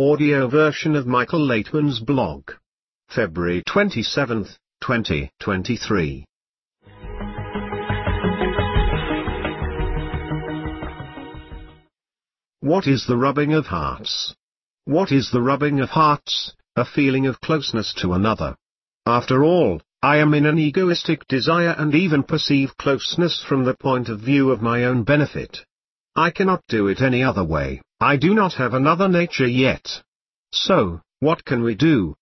audio version of Michael Laitman's blog. February 27, 2023. What is the rubbing of hearts? What is the rubbing of hearts? A feeling of closeness to another. After all, I am in an egoistic desire and even perceive closeness from the point of view of my own benefit. I cannot do it any other way, I do not have another nature yet. So, what can we do?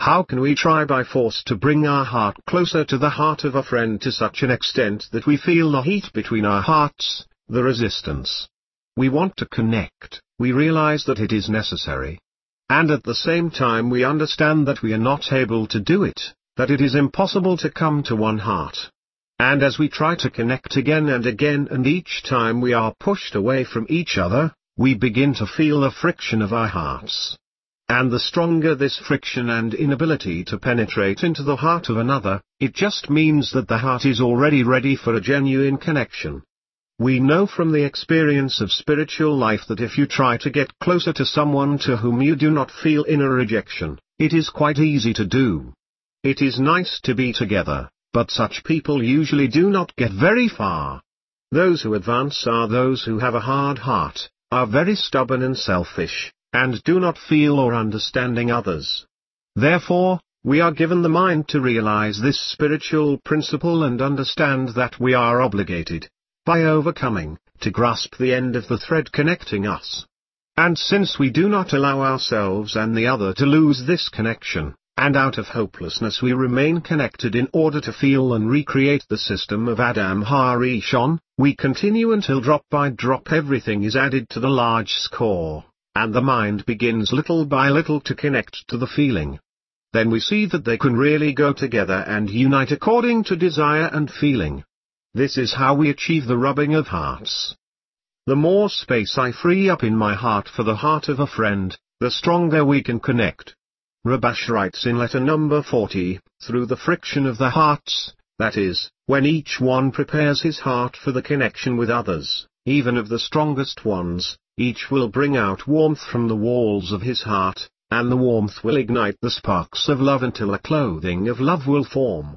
How can we try by force to bring our heart closer to the heart of a friend to such an extent that we feel the heat between our hearts, the resistance? We want to connect, we realize that it is necessary. And at the same time we understand that we are not able to do it that it is impossible to come to one heart. And as we try to connect again and again and each time we are pushed away from each other, we begin to feel the friction of our hearts. And the stronger this friction and inability to penetrate into the heart of another, it just means that the heart is already ready for a genuine connection. We know from the experience of spiritual life that if you try to get closer to someone to whom you do not feel inner rejection, it is quite easy to do. It is nice to be together, but such people usually do not get very far. Those who advance are those who have a hard heart, are very stubborn and selfish, and do not feel or understanding others. Therefore, we are given the mind to realize this spiritual principle and understand that we are obligated, by overcoming, to grasp the end of the thread connecting us. And since we do not allow ourselves and the other to lose this connection, and out of hopelessness we remain connected in order to feel and recreate the system of Adam Harishon, we continue until drop by drop everything is added to the large score, and the mind begins little by little to connect to the feeling. Then we see that they can really go together and unite according to desire and feeling. This is how we achieve the rubbing of hearts. The more space I free up in my heart for the heart of a friend, the stronger we can connect. Rabash writes in letter number 40, through the friction of the hearts, that is, when each one prepares his heart for the connection with others, even of the strongest ones, each will bring out warmth from the walls of his heart, and the warmth will ignite the sparks of love until a clothing of love will form.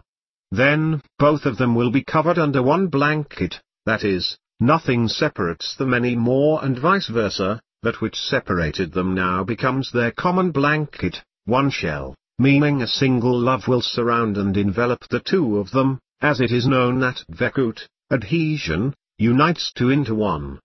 Then, both of them will be covered under one blanket, that is, nothing separates them any more and vice versa, that which separated them now becomes their common blanket, one shell, meaning a single love will surround and envelop the two of them, as it is known that dvekut, adhesion, unites two into one.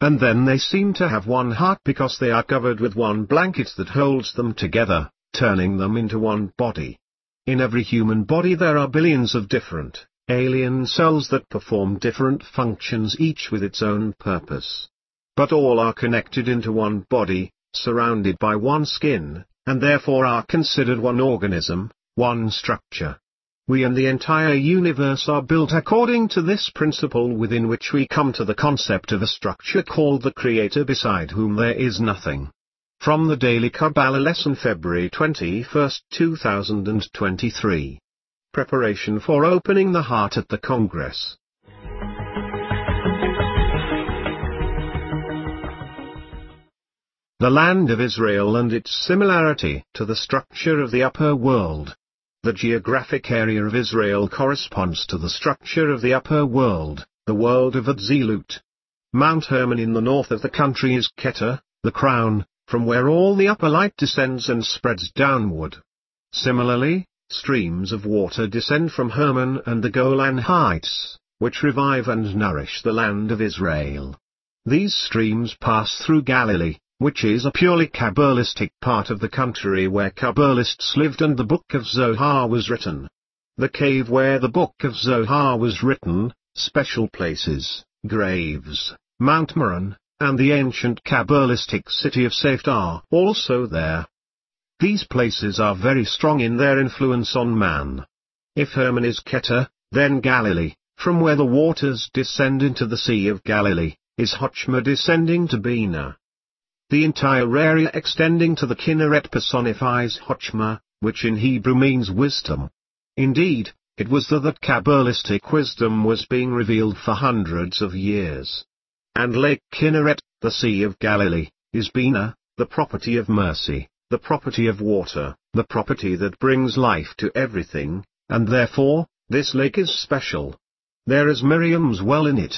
And then they seem to have one heart because they are covered with one blanket that holds them together, turning them into one body. In every human body there are billions of different, alien cells that perform different functions each with its own purpose. But all are connected into one body, surrounded by one skin, and therefore are considered one organism, one structure. We and the entire universe are built according to this principle within which we come to the concept of a structure called the Creator beside whom there is nothing. From the Daily Kabbalah Lesson February 21, 2023. Preparation for opening the heart at the Congress. The land of Israel and its similarity to the structure of the upper world. The geographic area of Israel corresponds to the structure of the upper world, the world of Atzilut. Mount Hermon in the north of the country is Keter, the crown, from where all the upper light descends and spreads downward. Similarly, streams of water descend from Hermon and the Golan Heights, which revive and nourish the land of Israel. These streams pass through Galilee, which is a purely Kabbalistic part of the country where Kabbalists lived and the Book of Zohar was written. The cave where the Book of Zohar was written, special places, graves, Mount Meron, and the ancient Kabbalistic city of Safed are also there. These places are very strong in their influence on man. If Hermon is Keter, then Galilee, from where the waters descend into the Sea of Galilee, is Hochma descending to Bina. The entire area extending to the Kinneret personifies Hochma, which in Hebrew means wisdom. Indeed, it was there that Kabbalistic wisdom was being revealed for hundreds of years. And Lake Kinneret, the Sea of Galilee, is Bina, the property of mercy, the property of water, the property that brings life to everything, and therefore, this lake is special. There is Miriam's well in it.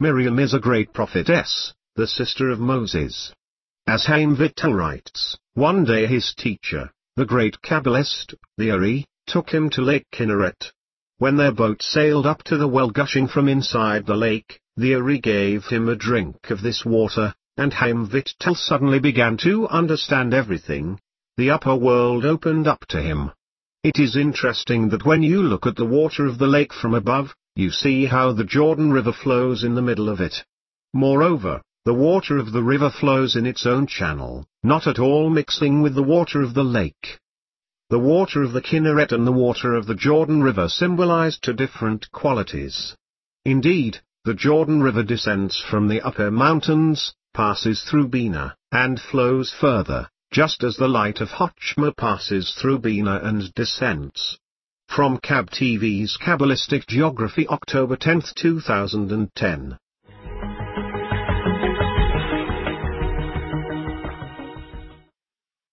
Miriam is a great prophetess, the sister of Moses. As Vital writes, one day his teacher, the great Kabbalist, the Ari, took him to Lake Kinneret. When their boat sailed up to the well gushing from inside the lake, the Ari gave him a drink of this water, and Vital suddenly began to understand everything. The upper world opened up to him. It is interesting that when you look at the water of the lake from above, you see how the Jordan River flows in the middle of it. Moreover, the water of the river flows in its own channel, not at all mixing with the water of the lake. The water of the Kinneret and the water of the Jordan River symbolize two different qualities. Indeed, the Jordan River descends from the upper mountains, passes through Bina, and flows further, just as the light of Hochma passes through Bina and descends. From KabTV's Kabbalistic Geography October 10, 2010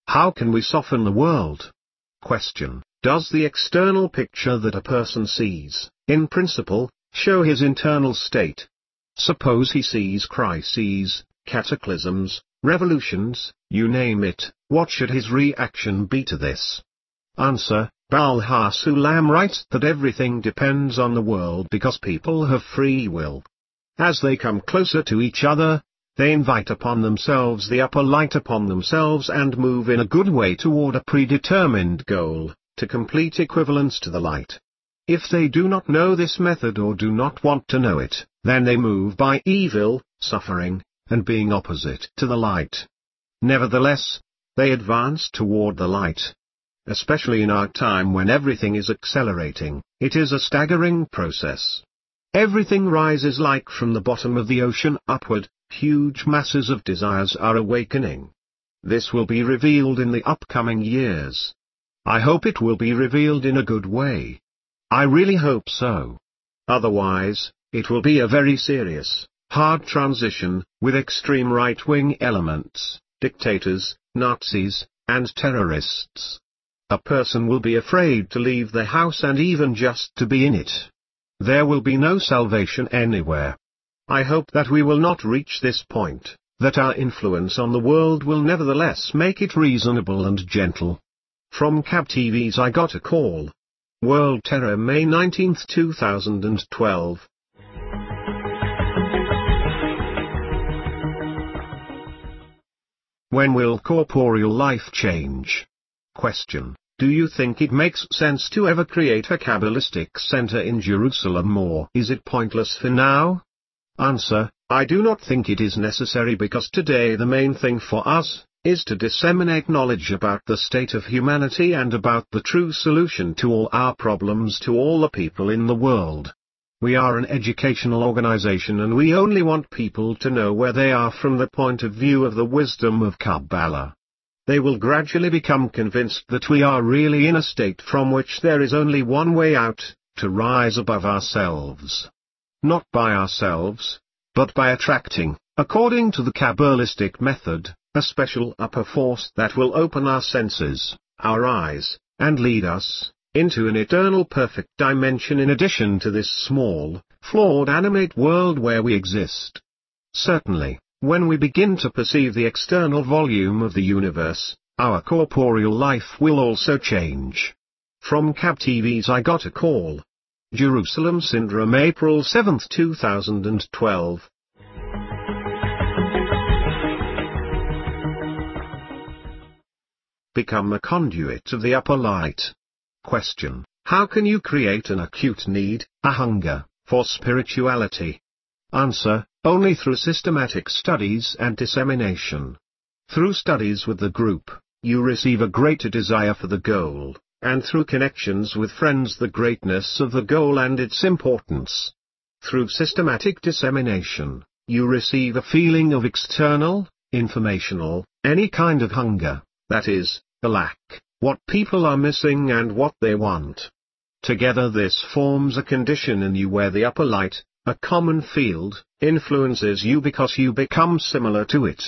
How can we soften the world? Question. Does the external picture that a person sees, in principle, show his internal state? Suppose he sees crises, cataclysms, revolutions, you name it, what should his reaction be to this? Answer, Baal HaSulam writes that everything depends on the world because people have free will. As they come closer to each other, they invite upon themselves the upper light upon themselves and move in a good way toward a predetermined goal, to complete equivalence to the light. If they do not know this method or do not want to know it, then they move by evil, suffering, and being opposite to the light. Nevertheless, they advance toward the light. Especially in our time when everything is accelerating, it is a staggering process. Everything rises like from the bottom of the ocean upward, huge masses of desires are awakening. This will be revealed in the upcoming years. I hope it will be revealed in a good way. I really hope so. Otherwise, it will be a very serious, hard transition, with extreme right-wing elements, dictators, Nazis, and terrorists. A person will be afraid to leave the house and even just to be in it. There will be no salvation anywhere. I hope that we will not reach this point, that our influence on the world will nevertheless make it reasonable and gentle. From KabTV's I Got a Call. World Terror May 19, 2012. When will corporeal life change? Question. Do you think it makes sense to ever create a Kabbalistic center in Jerusalem or is it pointless for now? Answer, I do not think it is necessary because today the main thing for us, is to disseminate knowledge about the state of humanity and about the true solution to all our problems to all the people in the world. We are an educational organization and we only want people to know where they are from the point of view of the wisdom of Kabbalah. They will gradually become convinced that we are really in a state from which there is only one way out, to rise above ourselves not by ourselves, but by attracting, according to the Kabbalistic method, a special upper force that will open our senses, our eyes, and lead us, into an eternal perfect dimension in addition to this small, flawed animate world where we exist. Certainly, when we begin to perceive the external volume of the universe, our corporeal life will also change. From KabTV's I Got a Call. Jerusalem Syndrome April 7, 2012 Become a conduit of the upper light. Question. How can you create an acute need, a hunger, for spirituality? Answer. Only through systematic studies and dissemination. Through studies with the group, you receive a greater desire for the goal and through connections with friends the greatness of the goal and its importance. Through systematic dissemination, you receive a feeling of external, informational, any kind of hunger, that is, the lack, what people are missing and what they want. Together this forms a condition in you where the upper light, a common field, influences you because you become similar to it.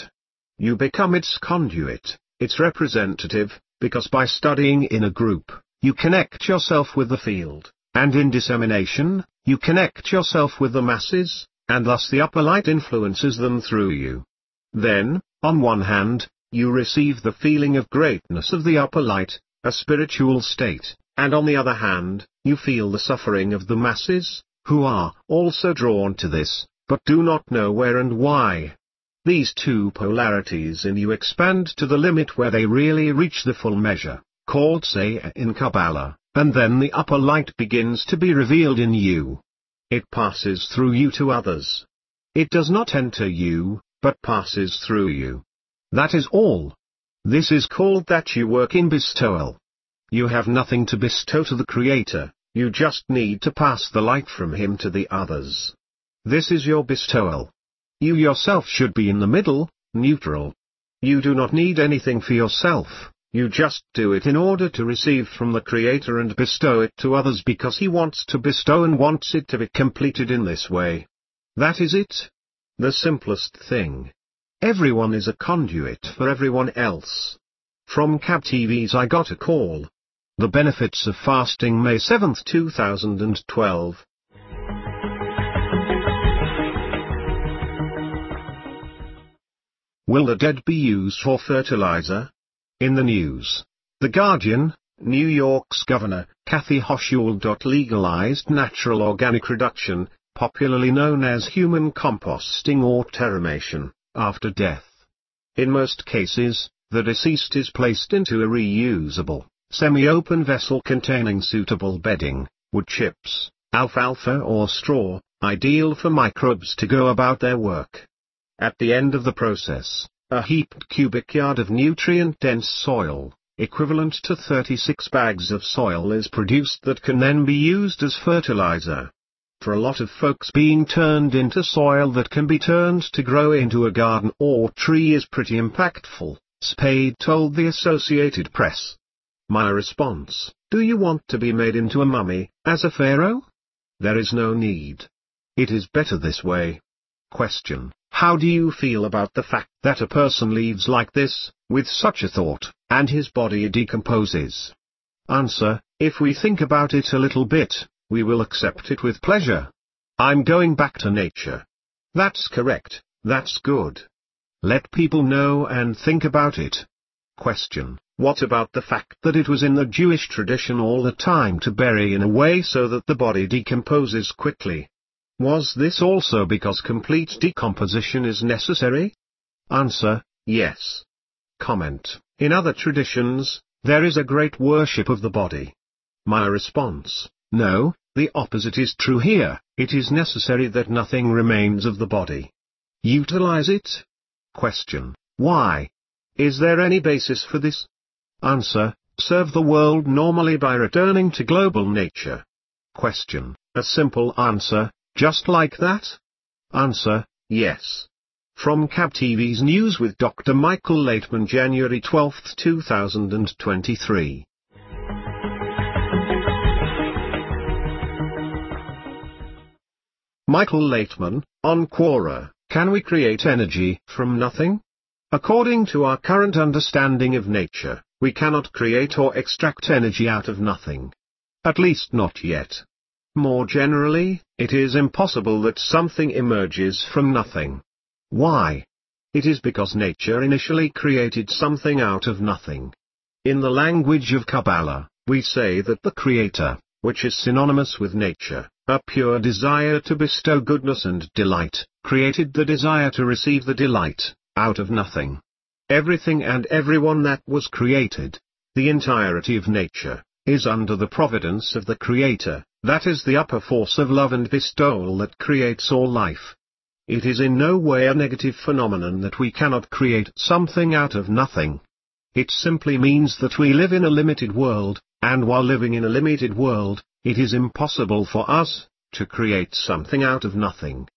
You become its conduit, its representative, because by studying in a group, you connect yourself with the field, and in dissemination, you connect yourself with the masses, and thus the upper light influences them through you. Then, on one hand, you receive the feeling of greatness of the upper light, a spiritual state, and on the other hand, you feel the suffering of the masses, who are also drawn to this, but do not know where and why. These two polarities in you expand to the limit where they really reach the full measure, called Saya in Kabbalah, and then the upper light begins to be revealed in you. It passes through you to others. It does not enter you, but passes through you. That is all. This is called that you work in bestowal. You have nothing to bestow to the Creator, you just need to pass the light from Him to the others. This is your bestowal. You yourself should be in the middle, neutral. You do not need anything for yourself, you just do it in order to receive from the Creator and bestow it to others because He wants to bestow and wants it to be completed in this way. That is it. The simplest thing. Everyone is a conduit for everyone else. From KabTV's I got a call. The benefits of fasting May 7, 2012. Will the dead be used for fertilizer? In the news. The Guardian, New York's Governor, Kathy Hochul. Legalized natural organic reduction, popularly known as human composting or terramation, after death. In most cases, the deceased is placed into a reusable, semi-open vessel containing suitable bedding, wood chips, alfalfa or straw, ideal for microbes to go about their work. At the end of the process, a heaped cubic yard of nutrient-dense soil, equivalent to 36 bags of soil is produced that can then be used as fertilizer. For a lot of folks being turned into soil that can be turned to grow into a garden or tree is pretty impactful, Spade told the Associated Press. My response, do you want to be made into a mummy, as a pharaoh? There is no need. It is better this way. Question. How do you feel about the fact that a person leaves like this, with such a thought, and his body decomposes? Answer, if we think about it a little bit, we will accept it with pleasure. I'm going back to nature. That's correct, that's good. Let people know and think about it. Question, what about the fact that it was in the Jewish tradition all the time to bury in a way so that the body decomposes quickly? Was this also because complete decomposition is necessary? Answer, yes. Comment, in other traditions, there is a great worship of the body. My response, no, the opposite is true here, it is necessary that nothing remains of the body. Utilize it? Question, why? Is there any basis for this? Answer, serve the world normally by returning to global nature. Question, a simple answer, just like that? Answer, yes. From KabTV's News with Dr. Michael Laitman January 12, 2023 Michael Laitman, on Quora, can we create energy from nothing? According to our current understanding of nature, we cannot create or extract energy out of nothing. At least not yet. More generally, it is impossible that something emerges from nothing. Why? It is because nature initially created something out of nothing. In the language of Kabbalah, we say that the Creator, which is synonymous with nature, a pure desire to bestow goodness and delight, created the desire to receive the delight, out of nothing. Everything and everyone that was created, the entirety of nature, is under the providence of the Creator, that is the upper force of love and bestowal that creates all life. It is in no way a negative phenomenon that we cannot create something out of nothing. It simply means that we live in a limited world, and while living in a limited world, it is impossible for us to create something out of nothing.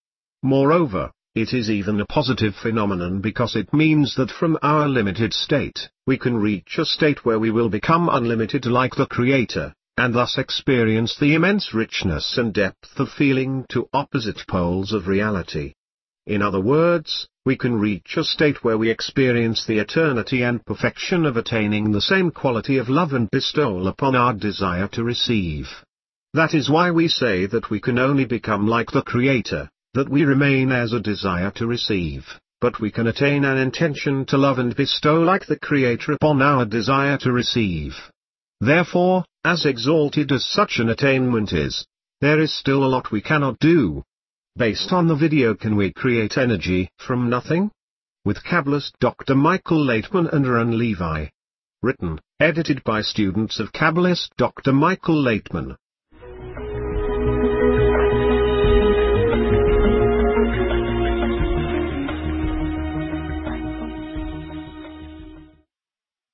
Moreover, it is even a positive phenomenon because it means that from our limited state, we can reach a state where we will become unlimited like the Creator, and thus experience the immense richness and depth of feeling to opposite poles of reality. In other words, we can reach a state where we experience the eternity and perfection of attaining the same quality of love and bestowal upon our desire to receive. That is why we say that we can only become like the Creator, that we remain as a desire to receive, but we can attain an intention to love and bestow like the Creator upon our desire to receive. Therefore, as exalted as such an attainment is, there is still a lot we cannot do. Based on the video Can we create energy from nothing? With Kabbalist Dr. Michael Laitman and Aaron Levi. Written, edited by students of Kabbalist Dr. Michael Laitman.